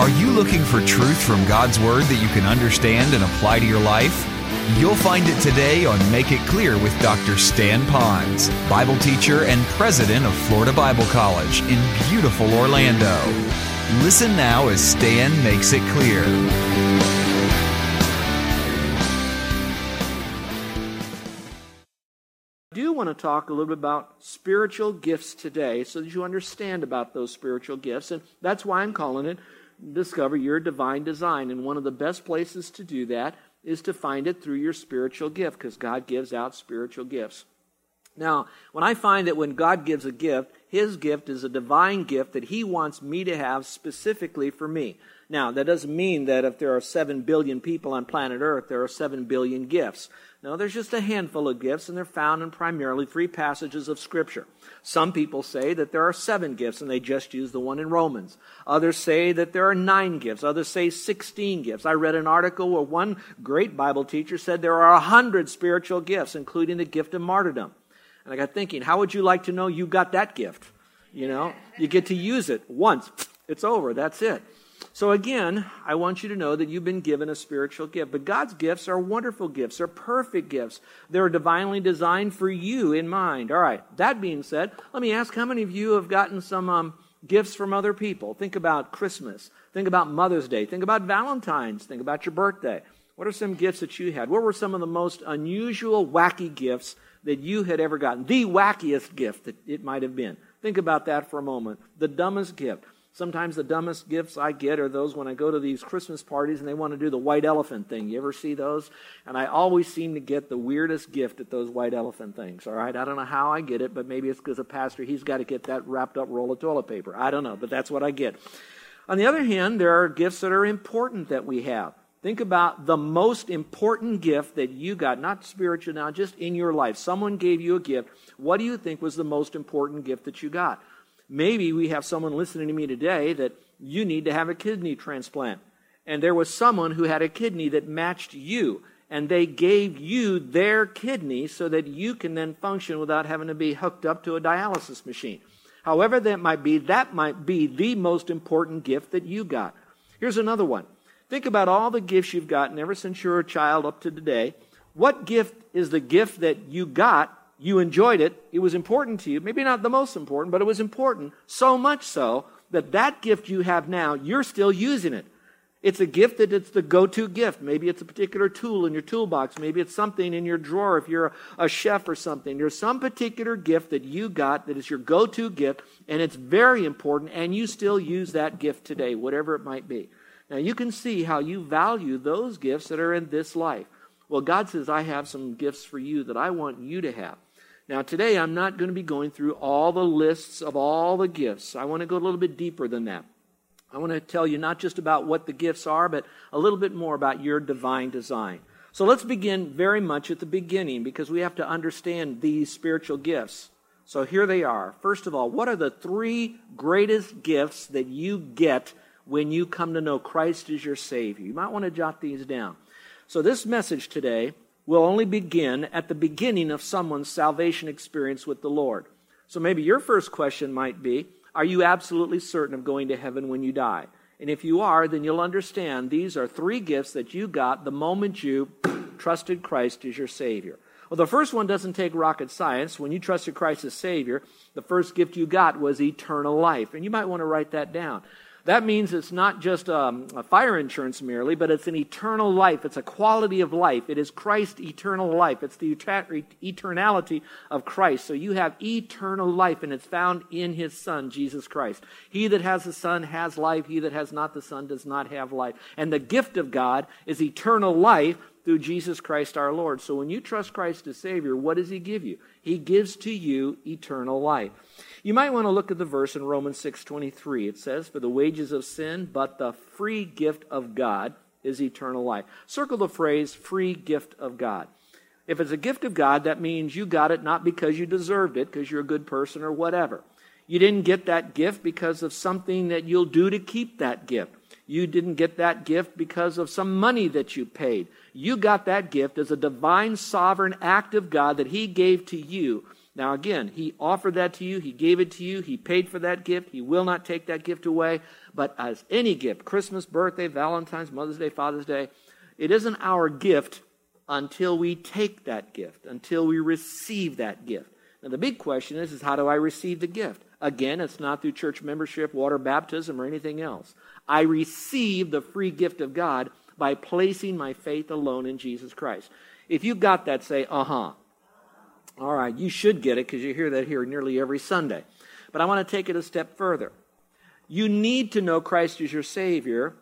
Are you looking for truth from God's Word that you can understand and apply to your life? You'll find it today on Make It Clear with Dr. Stan Ponz, Bible teacher and president of Florida Bible College in beautiful Orlando. Listen now as Stan makes it clear. I do want to talk a little bit about spiritual gifts today so that you understand about those spiritual gifts. And that's why I'm calling it Discover Your Divine Design. And one of the best places to do that is to find it through your spiritual gift because God gives out spiritual gifts. Now, when I find that when God gives a gift, his gift is a divine gift that he wants me to have specifically for me. Now, that doesn't mean that if there are 7 billion people on planet Earth, there are 7 billion gifts. No, there's just a handful of gifts, and they're found in primarily three passages of Scripture. Some people say that there are seven gifts, and they just use the one in Romans. Others say that there are nine gifts. Others say 16 gifts. I read an article where one great Bible teacher said there are a hundred spiritual gifts, including the gift of martyrdom. And I got thinking, how would you like to know you got that gift? You know, you get to use it once. It's over. That's it. So again, I want you to know that you've been given a spiritual gift. But God's gifts are wonderful gifts. They're perfect gifts. They're divinely designed for you in mind. All right. That being said, let me ask how many of you have gotten some um, gifts from other people? Think about Christmas. Think about Mother's Day. Think about Valentine's. Think about your birthday. What are some gifts that you had? What were some of the most unusual, wacky gifts that you had ever gotten? The wackiest gift that it might have been. Think about that for a moment. The dumbest gift. Sometimes the dumbest gifts I get are those when I go to these Christmas parties and they want to do the white elephant thing. You ever see those? And I always seem to get the weirdest gift at those white elephant things, all right? I don't know how I get it, but maybe it's because a pastor, he's got to get that wrapped up roll of toilet paper. I don't know, but that's what I get. On the other hand, there are gifts that are important that we have. Think about the most important gift that you got, not spiritual now, just in your life. Someone gave you a gift. What do you think was the most important gift that you got? Maybe we have someone listening to me today that you need to have a kidney transplant. And there was someone who had a kidney that matched you. And they gave you their kidney so that you can then function without having to be hooked up to a dialysis machine. However, that might be, that might be the most important gift that you got. Here's another one. Think about all the gifts you've gotten ever since you were a child up to today. What gift is the gift that you got you enjoyed it, it was important to you, maybe not the most important, but it was important, so much so that that gift you have now, you're still using it. It's a gift that it's the go to gift. Maybe it's a particular tool in your toolbox. Maybe it's something in your drawer if you're a chef or something. There's some particular gift that you got that is your go to gift, and it's very important, and you still use that gift today, whatever it might be. Now, you can see how you value those gifts that are in this life. Well, God says, I have some gifts for you that I want you to have. Now, today I'm not going to be going through all the lists of all the gifts. I want to go a little bit deeper than that. I want to tell you not just about what the gifts are, but a little bit more about your divine design. So let's begin very much at the beginning because we have to understand these spiritual gifts. So here they are. First of all, what are the three greatest gifts that you get when you come to know Christ as your Savior? You might want to jot these down. So this message today will only begin at the beginning of someone's salvation experience with the Lord. So maybe your first question might be Are you absolutely certain of going to heaven when you die? And if you are, then you'll understand these are three gifts that you got the moment you trusted Christ as your Savior. Well, the first one doesn't take rocket science. When you trusted Christ as Savior, the first gift you got was eternal life. And you might want to write that down. That means it's not just um, a fire insurance merely, but it's an eternal life. It's a quality of life. It is Christ's eternal life. It's the eternality of Christ. So you have eternal life, and it's found in his Son, Jesus Christ. He that has the Son has life. He that has not the Son does not have life. And the gift of God is eternal life through Jesus Christ our Lord. So when you trust Christ as Savior, what does He give you? He gives to you eternal life. You might want to look at the verse in Romans 6:23. It says, "For the wages of sin, but the free gift of God is eternal life." Circle the phrase free gift of God. If it's a gift of God, that means you got it not because you deserved it, because you're a good person or whatever. You didn't get that gift because of something that you'll do to keep that gift. You didn't get that gift because of some money that you paid. You got that gift as a divine sovereign act of God that He gave to you Now, again, He offered that to you, He gave it to you, He paid for that gift, He will not take that gift away. But as any gift, Christmas, birthday, Valentine's, Mother's Day, Father's Day, it isn't our gift until we take that gift, until we receive that gift. Now, the big question is, is how do I receive the gift? Again, it's not through church membership, water baptism, or anything else. I receive the free gift of God by placing my faith alone in Jesus Christ. If you got that, say, uh huh. All right, you should get it because you hear that here nearly every Sunday. But I want to take it a step further. You need to know Christ as your Savior.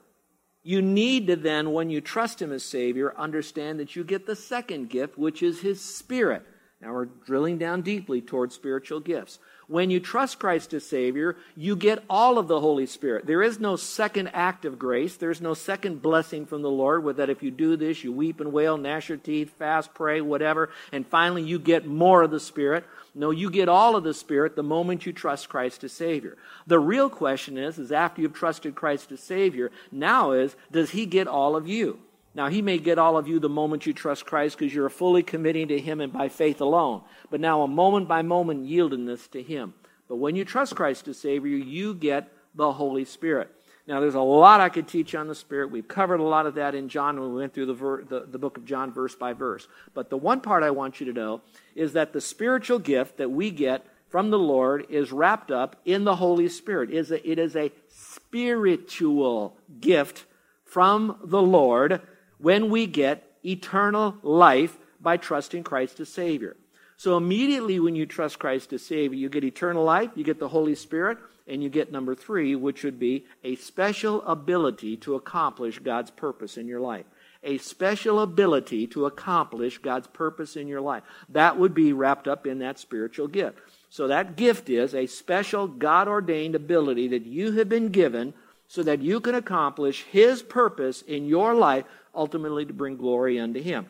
You need to then, when you trust Him as Savior, understand that you get the second gift, which is His Spirit. Now we're drilling down deeply towards spiritual gifts. When you trust Christ as Savior, you get all of the Holy Spirit. There is no second act of grace. There's no second blessing from the Lord with that if you do this, you weep and wail, gnash your teeth, fast, pray, whatever, and finally you get more of the Spirit. No, you get all of the Spirit the moment you trust Christ as Savior. The real question is, is after you've trusted Christ as Savior, now is, does He get all of you? Now, He may get all of you the moment you trust Christ because you're fully committing to Him and by faith alone. But now, a moment by moment yieldedness to Him. But when you trust Christ as Savior, you get the Holy Spirit. Now, there's a lot I could teach on the Spirit. We've covered a lot of that in John when we went through the, ver- the, the book of John verse by verse. But the one part I want you to know is that the spiritual gift that we get from the Lord is wrapped up in the Holy Spirit. It is a, it is a spiritual gift from the Lord when we get eternal life by trusting Christ as Savior. So immediately when you trust Christ as Savior, you get eternal life, you get the Holy Spirit, and you get number three, which would be a special ability to accomplish God's purpose in your life. A special ability to accomplish God's purpose in your life. That would be wrapped up in that spiritual gift. So that gift is a special God ordained ability that you have been given so that you can accomplish His purpose in your life ultimately to bring glory unto him.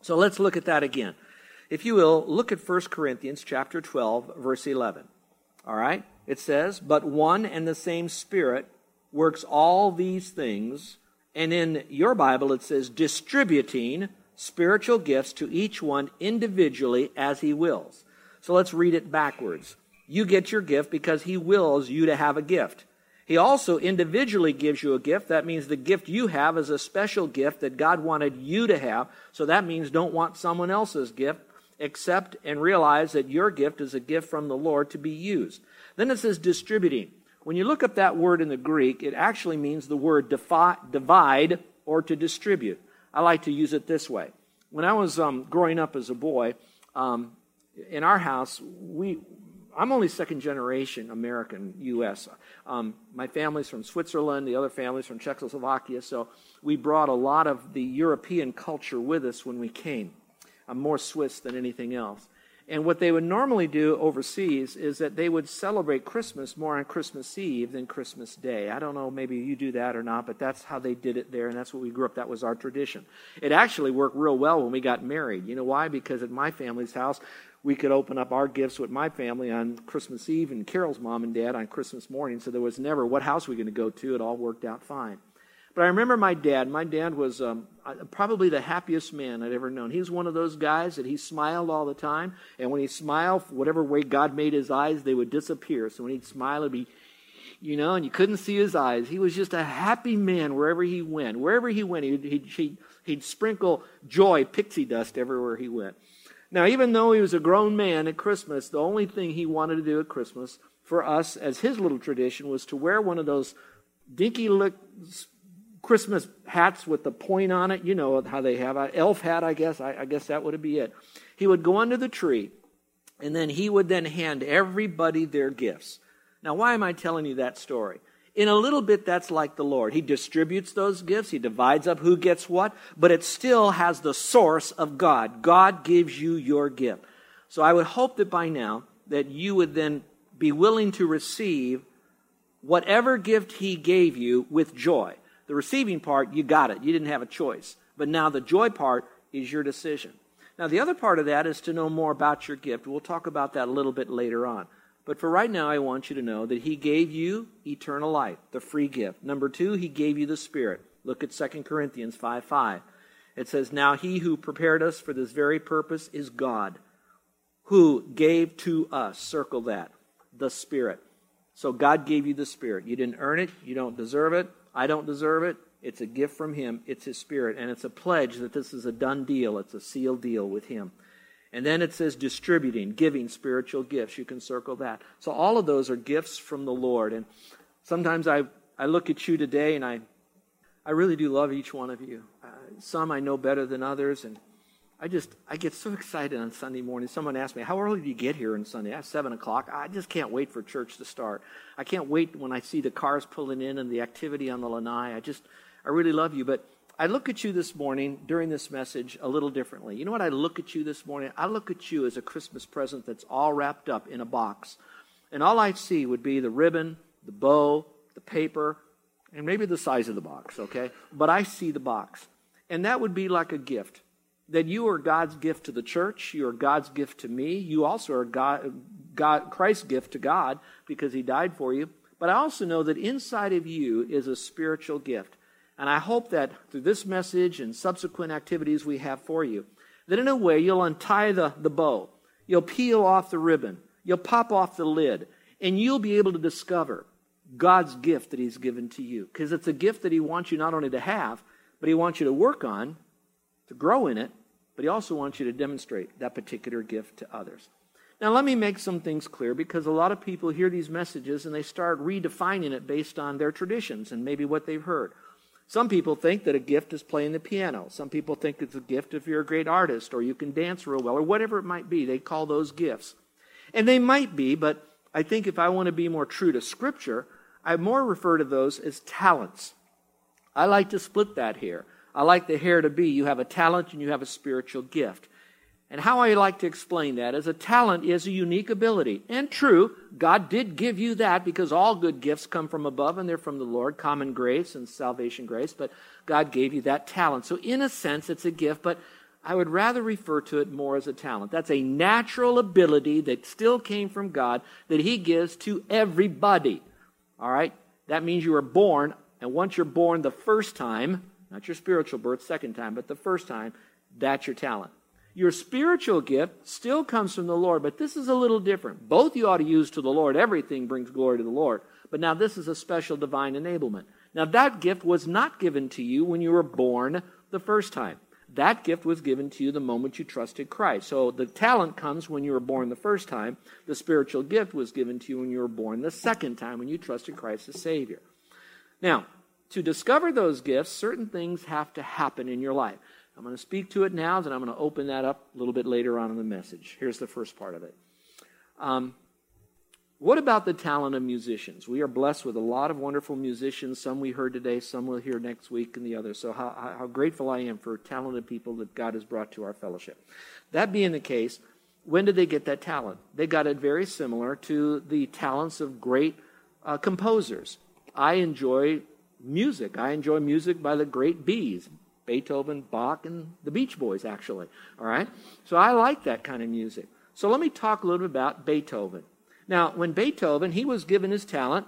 So let's look at that again. If you will, look at 1 Corinthians chapter 12 verse 11. All right? It says, "But one and the same Spirit works all these things." And in your Bible it says distributing spiritual gifts to each one individually as he wills. So let's read it backwards. You get your gift because he wills you to have a gift. He also individually gives you a gift. That means the gift you have is a special gift that God wanted you to have. So that means don't want someone else's gift. Accept and realize that your gift is a gift from the Lord to be used. Then it says distributing. When you look up that word in the Greek, it actually means the word defi- divide or to distribute. I like to use it this way. When I was um, growing up as a boy, um, in our house, we, I'm only second generation American U.S. Um, my family's from Switzerland, the other family's from Czechoslovakia, so we brought a lot of the European culture with us when we came. I'm more Swiss than anything else. And what they would normally do overseas is that they would celebrate Christmas more on Christmas Eve than Christmas Day. I don't know, maybe you do that or not, but that's how they did it there, and that's what we grew up. That was our tradition. It actually worked real well when we got married. You know why? Because at my family's house, we could open up our gifts with my family on Christmas Eve and Carol's mom and dad on Christmas morning. So there was never, what house we going to go to? It all worked out fine. But I remember my dad. My dad was um, probably the happiest man I'd ever known. He was one of those guys that he smiled all the time. And when he smiled, whatever way God made his eyes, they would disappear. So when he'd smile, it'd be, you know, and you couldn't see his eyes. He was just a happy man wherever he went. Wherever he went, he'd, he'd, he'd, he'd sprinkle joy, pixie dust everywhere he went. Now, even though he was a grown man at Christmas, the only thing he wanted to do at Christmas for us, as his little tradition, was to wear one of those dinky look Christmas hats with the point on it. You know how they have an elf hat, I guess. I, I guess that would be it. He would go under the tree, and then he would then hand everybody their gifts. Now, why am I telling you that story? In a little bit, that's like the Lord. He distributes those gifts, He divides up who gets what, but it still has the source of God. God gives you your gift. So I would hope that by now that you would then be willing to receive whatever gift He gave you with joy. The receiving part, you got it. You didn't have a choice. But now the joy part is your decision. Now, the other part of that is to know more about your gift. We'll talk about that a little bit later on. But for right now, I want you to know that He gave you eternal life, the free gift. Number two, He gave you the Spirit. Look at 2 Corinthians 5 5. It says, Now He who prepared us for this very purpose is God, who gave to us. Circle that. The Spirit. So God gave you the Spirit. You didn't earn it. You don't deserve it. I don't deserve it. It's a gift from Him. It's His Spirit. And it's a pledge that this is a done deal. It's a sealed deal with Him. And then it says distributing, giving spiritual gifts. You can circle that. So all of those are gifts from the Lord. And sometimes I, I look at you today and I, I really do love each one of you. Uh, some I know better than others. And I just, I get so excited on Sunday morning. Someone asked me, how early do you get here on Sunday? At 7 o'clock. I just can't wait for church to start. I can't wait when I see the cars pulling in and the activity on the lanai. I just, I really love you. But I look at you this morning during this message a little differently. You know what I look at you this morning? I look at you as a Christmas present that's all wrapped up in a box. And all I see would be the ribbon, the bow, the paper, and maybe the size of the box, okay? But I see the box. And that would be like a gift. That you are God's gift to the church, you are God's gift to me, you also are God, God Christ's gift to God because he died for you. But I also know that inside of you is a spiritual gift. And I hope that through this message and subsequent activities we have for you, that in a way you'll untie the, the bow, you'll peel off the ribbon, you'll pop off the lid, and you'll be able to discover God's gift that He's given to you. Because it's a gift that He wants you not only to have, but He wants you to work on, to grow in it, but He also wants you to demonstrate that particular gift to others. Now, let me make some things clear because a lot of people hear these messages and they start redefining it based on their traditions and maybe what they've heard. Some people think that a gift is playing the piano. Some people think it's a gift if you're a great artist or you can dance real well or whatever it might be. They call those gifts. And they might be, but I think if I want to be more true to Scripture, I more refer to those as talents. I like to split that here. I like the hair to be you have a talent and you have a spiritual gift. And how I like to explain that is a talent is a unique ability. And true, God did give you that because all good gifts come from above and they're from the Lord, common grace and salvation grace, but God gave you that talent. So in a sense, it's a gift, but I would rather refer to it more as a talent. That's a natural ability that still came from God that He gives to everybody. All right? That means you were born, and once you're born the first time, not your spiritual birth, second time, but the first time, that's your talent. Your spiritual gift still comes from the Lord, but this is a little different. Both you ought to use to the Lord. Everything brings glory to the Lord. But now this is a special divine enablement. Now that gift was not given to you when you were born the first time. That gift was given to you the moment you trusted Christ. So the talent comes when you were born the first time. The spiritual gift was given to you when you were born the second time when you trusted Christ as Savior. Now, to discover those gifts, certain things have to happen in your life. I'm going to speak to it now, and I'm going to open that up a little bit later on in the message. Here's the first part of it. Um, what about the talent of musicians? We are blessed with a lot of wonderful musicians. Some we heard today, some we'll hear next week, and the others. So, how, how grateful I am for talented people that God has brought to our fellowship. That being the case, when did they get that talent? They got it very similar to the talents of great uh, composers. I enjoy music. I enjoy music by the great B's. Beethoven, Bach, and the Beach Boys, actually. All right? So I like that kind of music. So let me talk a little bit about Beethoven. Now, when Beethoven, he was given his talent,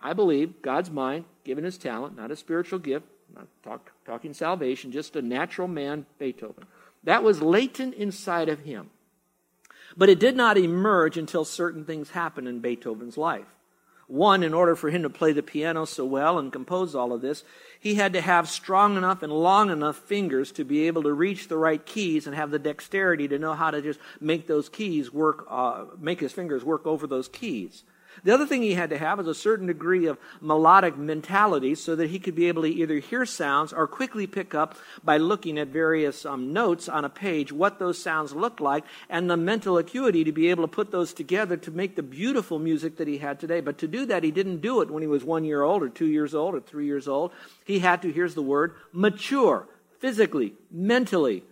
I believe, God's mind, given his talent, not a spiritual gift, not talk, talking salvation, just a natural man, Beethoven. That was latent inside of him. But it did not emerge until certain things happened in Beethoven's life. One, in order for him to play the piano so well and compose all of this, he had to have strong enough and long enough fingers to be able to reach the right keys and have the dexterity to know how to just make those keys work, uh, make his fingers work over those keys. The other thing he had to have is a certain degree of melodic mentality so that he could be able to either hear sounds or quickly pick up by looking at various um, notes on a page what those sounds look like and the mental acuity to be able to put those together to make the beautiful music that he had today. But to do that, he didn't do it when he was one year old or two years old or three years old. He had to, here's the word, mature physically, mentally,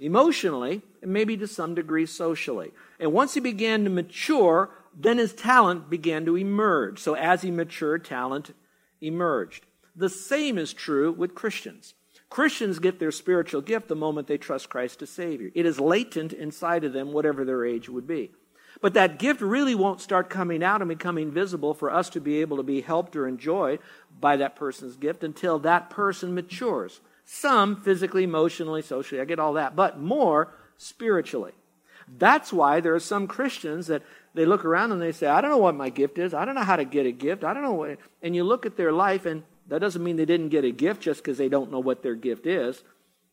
emotionally, and maybe to some degree socially. And once he began to mature, then his talent began to emerge. So as he matured, talent emerged. The same is true with Christians. Christians get their spiritual gift the moment they trust Christ as Savior. It is latent inside of them, whatever their age would be. But that gift really won't start coming out and becoming visible for us to be able to be helped or enjoyed by that person's gift until that person matures. Some physically, emotionally, socially, I get all that, but more spiritually. That's why there are some Christians that they look around and they say, I don't know what my gift is. I don't know how to get a gift. I don't know what. And you look at their life, and that doesn't mean they didn't get a gift just because they don't know what their gift is.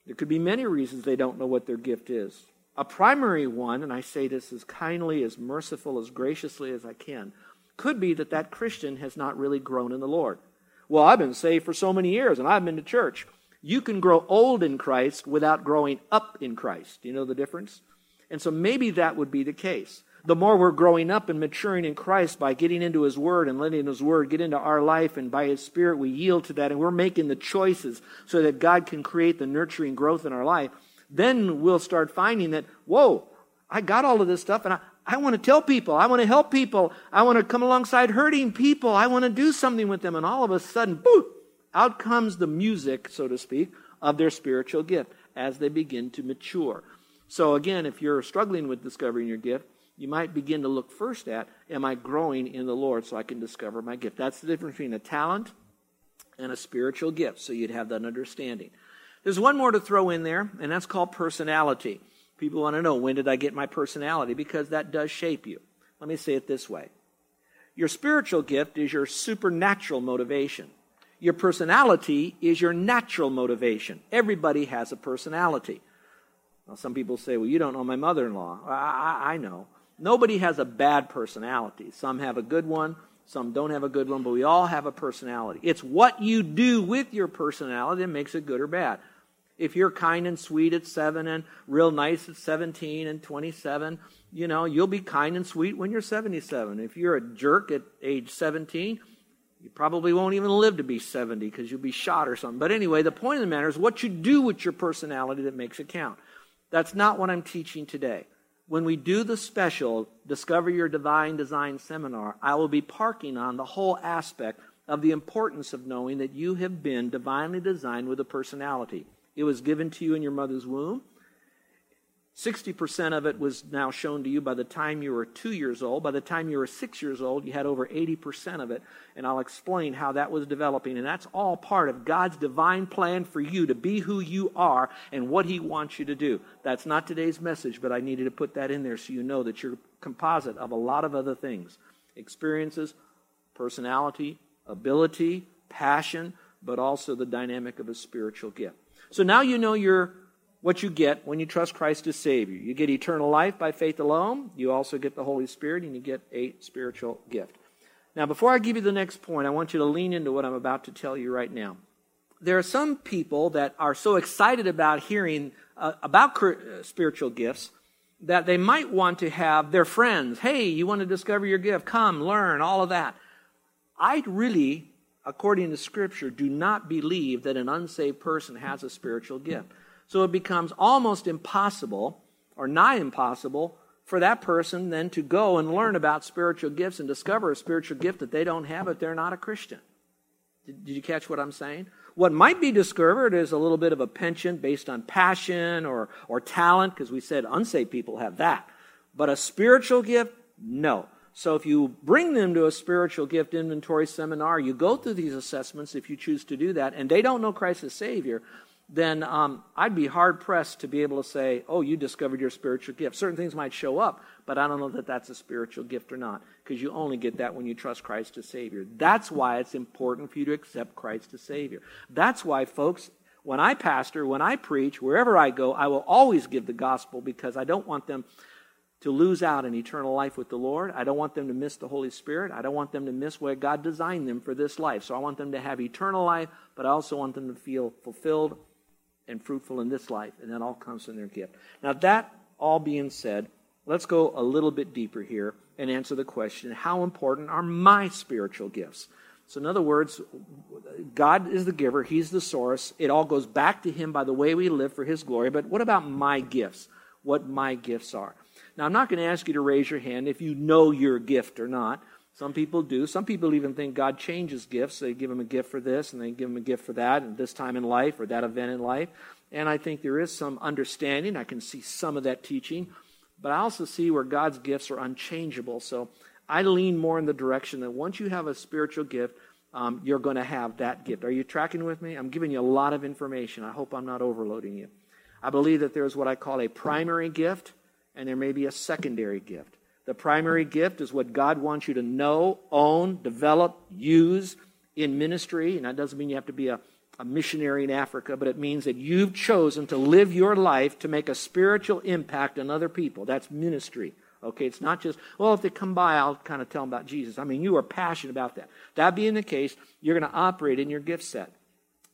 There could be many reasons they don't know what their gift is. A primary one, and I say this as kindly, as merciful, as graciously as I can, could be that that Christian has not really grown in the Lord. Well, I've been saved for so many years and I've been to church. You can grow old in Christ without growing up in Christ. Do you know the difference? And so maybe that would be the case. The more we're growing up and maturing in Christ by getting into His Word and letting His Word get into our life, and by His Spirit we yield to that, and we're making the choices so that God can create the nurturing growth in our life, then we'll start finding that, whoa, I got all of this stuff, and I, I want to tell people. I want to help people. I want to come alongside hurting people. I want to do something with them. And all of a sudden, boom, out comes the music, so to speak, of their spiritual gift as they begin to mature. So, again, if you're struggling with discovering your gift, you might begin to look first at Am I growing in the Lord so I can discover my gift? That's the difference between a talent and a spiritual gift, so you'd have that understanding. There's one more to throw in there, and that's called personality. People want to know when did I get my personality? Because that does shape you. Let me say it this way Your spiritual gift is your supernatural motivation. Your personality is your natural motivation. Everybody has a personality. Now, some people say, well, you don't know my mother in law. I, I, I know. Nobody has a bad personality. Some have a good one, some don't have a good one, but we all have a personality. It's what you do with your personality that makes it good or bad. If you're kind and sweet at 7 and real nice at 17 and 27, you know, you'll be kind and sweet when you're 77. If you're a jerk at age 17, you probably won't even live to be 70 because you'll be shot or something. But anyway, the point of the matter is what you do with your personality that makes it count. That's not what I'm teaching today. When we do the special Discover Your Divine Design seminar, I will be parking on the whole aspect of the importance of knowing that you have been divinely designed with a personality. It was given to you in your mother's womb. 60% of it was now shown to you by the time you were two years old. By the time you were six years old, you had over 80% of it. And I'll explain how that was developing. And that's all part of God's divine plan for you to be who you are and what He wants you to do. That's not today's message, but I needed to put that in there so you know that you're composite of a lot of other things experiences, personality, ability, passion, but also the dynamic of a spiritual gift. So now you know you're what you get when you trust Christ as Savior. You get eternal life by faith alone. You also get the Holy Spirit, and you get a spiritual gift. Now, before I give you the next point, I want you to lean into what I'm about to tell you right now. There are some people that are so excited about hearing uh, about uh, spiritual gifts that they might want to have their friends, hey, you want to discover your gift? Come, learn, all of that. I really, according to Scripture, do not believe that an unsaved person has a spiritual gift. So it becomes almost impossible, or nigh impossible, for that person then to go and learn about spiritual gifts and discover a spiritual gift that they don't have if they're not a Christian. Did, you catch what I'm saying? What might be discovered is a little bit of a penchant based on passion or, or talent, because we said unsaved people have that. But a spiritual gift, no. So if you bring them to a spiritual gift inventory seminar, you go through these assessments if you choose to do that, and they don't know Christ as Savior, then um, I'd be hard pressed to be able to say, oh, you discovered your spiritual gift. Certain things might show up, but I don't know that that's a spiritual gift or not, because you only get that when you trust Christ as Savior. That's why it's important for you to accept Christ as Savior. That's why, folks, when I pastor, when I preach, wherever I go, I will always give the gospel because I don't want them to lose out in eternal life with the Lord. I don't want them to miss the Holy Spirit. I don't want them to miss where God designed them for this life. So I want them to have eternal life, but I also want them to feel fulfilled and fruitful in this life, and that all comes from their gift. Now, that all being said, let's go a little bit deeper here and answer the question how important are my spiritual gifts? So, in other words, God is the giver, He's the source. It all goes back to Him by the way we live for His glory. But what about my gifts? What my gifts are? Now, I'm not going to ask you to raise your hand if you know your gift or not. Some people do. Some people even think God changes gifts. They give him a gift for this and they give him a gift for that and this time in life or that event in life. And I think there is some understanding. I can see some of that teaching. But I also see where God's gifts are unchangeable. So I lean more in the direction that once you have a spiritual gift, um, you're going to have that gift. Are you tracking with me? I'm giving you a lot of information. I hope I'm not overloading you. I believe that there's what I call a primary gift and there may be a secondary gift. The primary gift is what God wants you to know, own, develop, use in ministry. And that doesn't mean you have to be a, a missionary in Africa, but it means that you've chosen to live your life to make a spiritual impact on other people. That's ministry. Okay, it's not just, well, if they come by, I'll kind of tell them about Jesus. I mean, you are passionate about that. That being the case, you're going to operate in your gift set.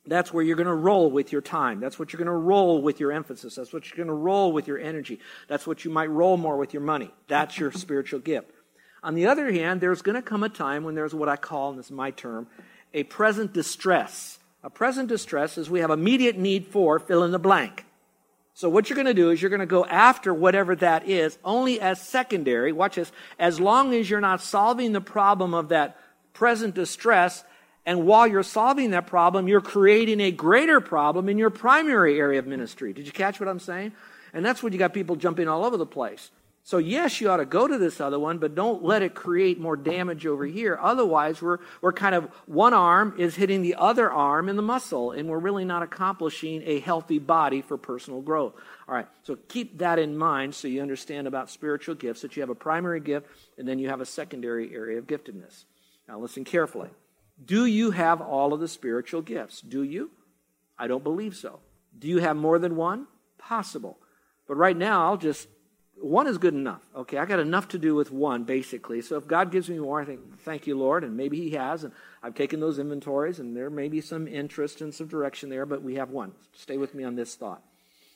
That's where you're going to roll with your time. That's what you're going to roll with your emphasis. That's what you're going to roll with your energy. That's what you might roll more with your money. That's your spiritual gift. On the other hand, there's going to come a time when there's what I call, and this is my term, a present distress. A present distress is we have immediate need for fill in the blank. So what you're going to do is you're going to go after whatever that is only as secondary. Watch this. As long as you're not solving the problem of that present distress and while you're solving that problem, you're creating a greater problem in your primary area of ministry. Did you catch what I'm saying? And that's when you got people jumping all over the place. So, yes, you ought to go to this other one, but don't let it create more damage over here. Otherwise, we're, we're kind of one arm is hitting the other arm in the muscle, and we're really not accomplishing a healthy body for personal growth. All right, so keep that in mind so you understand about spiritual gifts that you have a primary gift and then you have a secondary area of giftedness. Now, listen carefully. Do you have all of the spiritual gifts? Do you? I don't believe so. Do you have more than one? Possible. But right now, I'll just, one is good enough. Okay, I got enough to do with one, basically. So if God gives me more, I think, thank you, Lord, and maybe He has. And I've taken those inventories, and there may be some interest and some direction there, but we have one. Stay with me on this thought.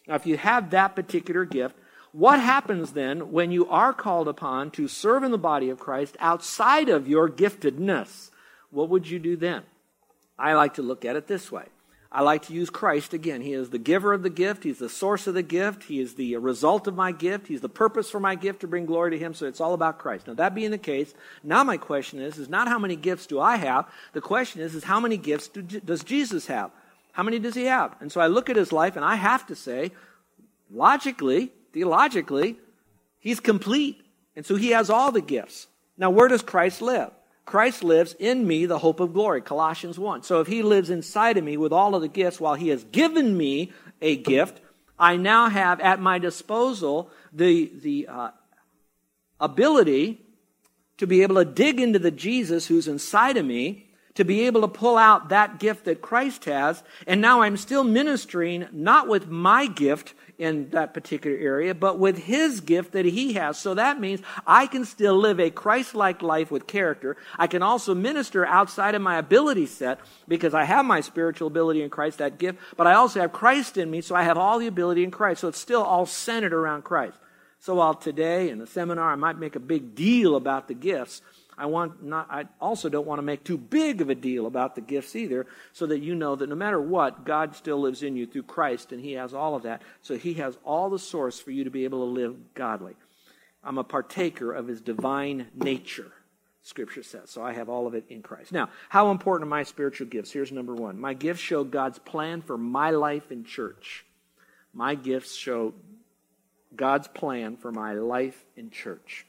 Now, if you have that particular gift, what happens then when you are called upon to serve in the body of Christ outside of your giftedness? What would you do then? I like to look at it this way. I like to use Christ again. He is the giver of the gift. He's the source of the gift. He is the result of my gift. He's the purpose for my gift to bring glory to Him. So it's all about Christ. Now, that being the case, now my question is, is not how many gifts do I have? The question is, is how many gifts do, does Jesus have? How many does He have? And so I look at His life and I have to say, logically, theologically, He's complete. And so He has all the gifts. Now, where does Christ live? Christ lives in me, the hope of glory, Colossians 1. So if he lives inside of me with all of the gifts while he has given me a gift, I now have at my disposal the, the uh, ability to be able to dig into the Jesus who's inside of me, to be able to pull out that gift that Christ has. And now I'm still ministering not with my gift, in that particular area, but with his gift that he has. So that means I can still live a Christ like life with character. I can also minister outside of my ability set because I have my spiritual ability in Christ, that gift, but I also have Christ in me, so I have all the ability in Christ. So it's still all centered around Christ. So while today in the seminar I might make a big deal about the gifts, I want not I also don't want to make too big of a deal about the gifts either, so that you know that no matter what, God still lives in you through Christ and he has all of that. So he has all the source for you to be able to live godly. I'm a partaker of his divine nature. Scripture says. So I have all of it in Christ. Now, how important are my spiritual gifts? Here's number one. My gifts show God's plan for my life in church. My gifts show God's plan for my life in church.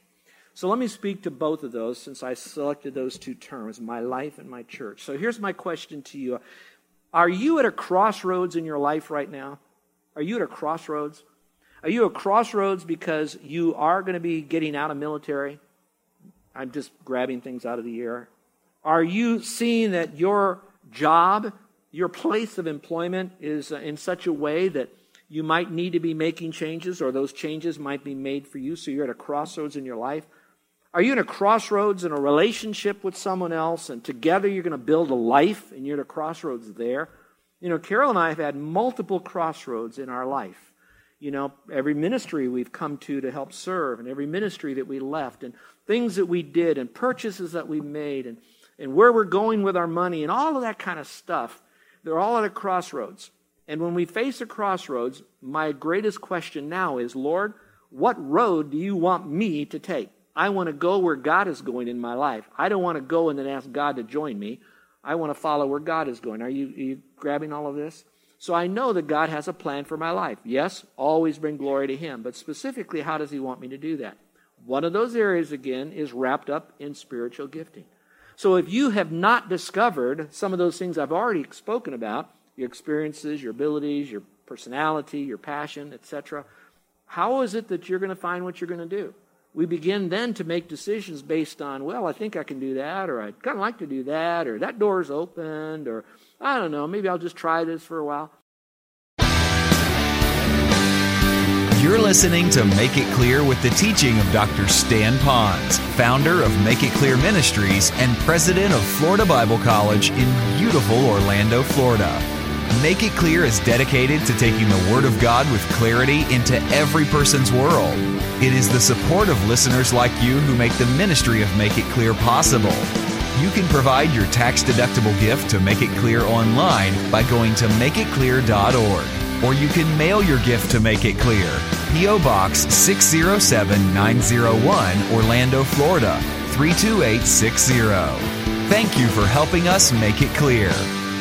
So let me speak to both of those since I selected those two terms, my life and my church. So here's my question to you Are you at a crossroads in your life right now? Are you at a crossroads? Are you at a crossroads because you are going to be getting out of military? I'm just grabbing things out of the air. Are you seeing that your job, your place of employment is uh, in such a way that you might need to be making changes or those changes might be made for you so you're at a crossroads in your life? Are you in a crossroads in a relationship with someone else and together you're going to build a life and you're at a crossroads there? You know, Carol and I have had multiple crossroads in our life. You know, every ministry we've come to to help serve and every ministry that we left and things that we did and purchases that we made and, and where we're going with our money and all of that kind of stuff. They're all at a crossroads. And when we face a crossroads, my greatest question now is, Lord, what road do you want me to take? I want to go where God is going in my life. I don't want to go and then ask God to join me. I want to follow where God is going. Are you, are you grabbing all of this? So I know that God has a plan for my life. Yes, always bring glory to Him. But specifically, how does He want me to do that? One of those areas, again, is wrapped up in spiritual gifting. So if you have not discovered some of those things I've already spoken about, your experiences, your abilities, your personality, your passion, etc., how is it that you're going to find what you're going to do? We begin then to make decisions based on, well, I think I can do that, or I'd kind of like to do that, or that door's opened, or I don't know, maybe I'll just try this for a while. You're listening to Make It Clear with the teaching of Dr. Stan Ponz, founder of Make It Clear Ministries and president of Florida Bible College in beautiful Orlando, Florida. Make It Clear is dedicated to taking the Word of God with clarity into every person's world. It is the support of listeners like you who make the ministry of Make It Clear possible. You can provide your tax deductible gift to Make It Clear online by going to makeitclear.org or you can mail your gift to Make It Clear. P.O. Box 607901, Orlando, Florida 32860. Thank you for helping us make it clear.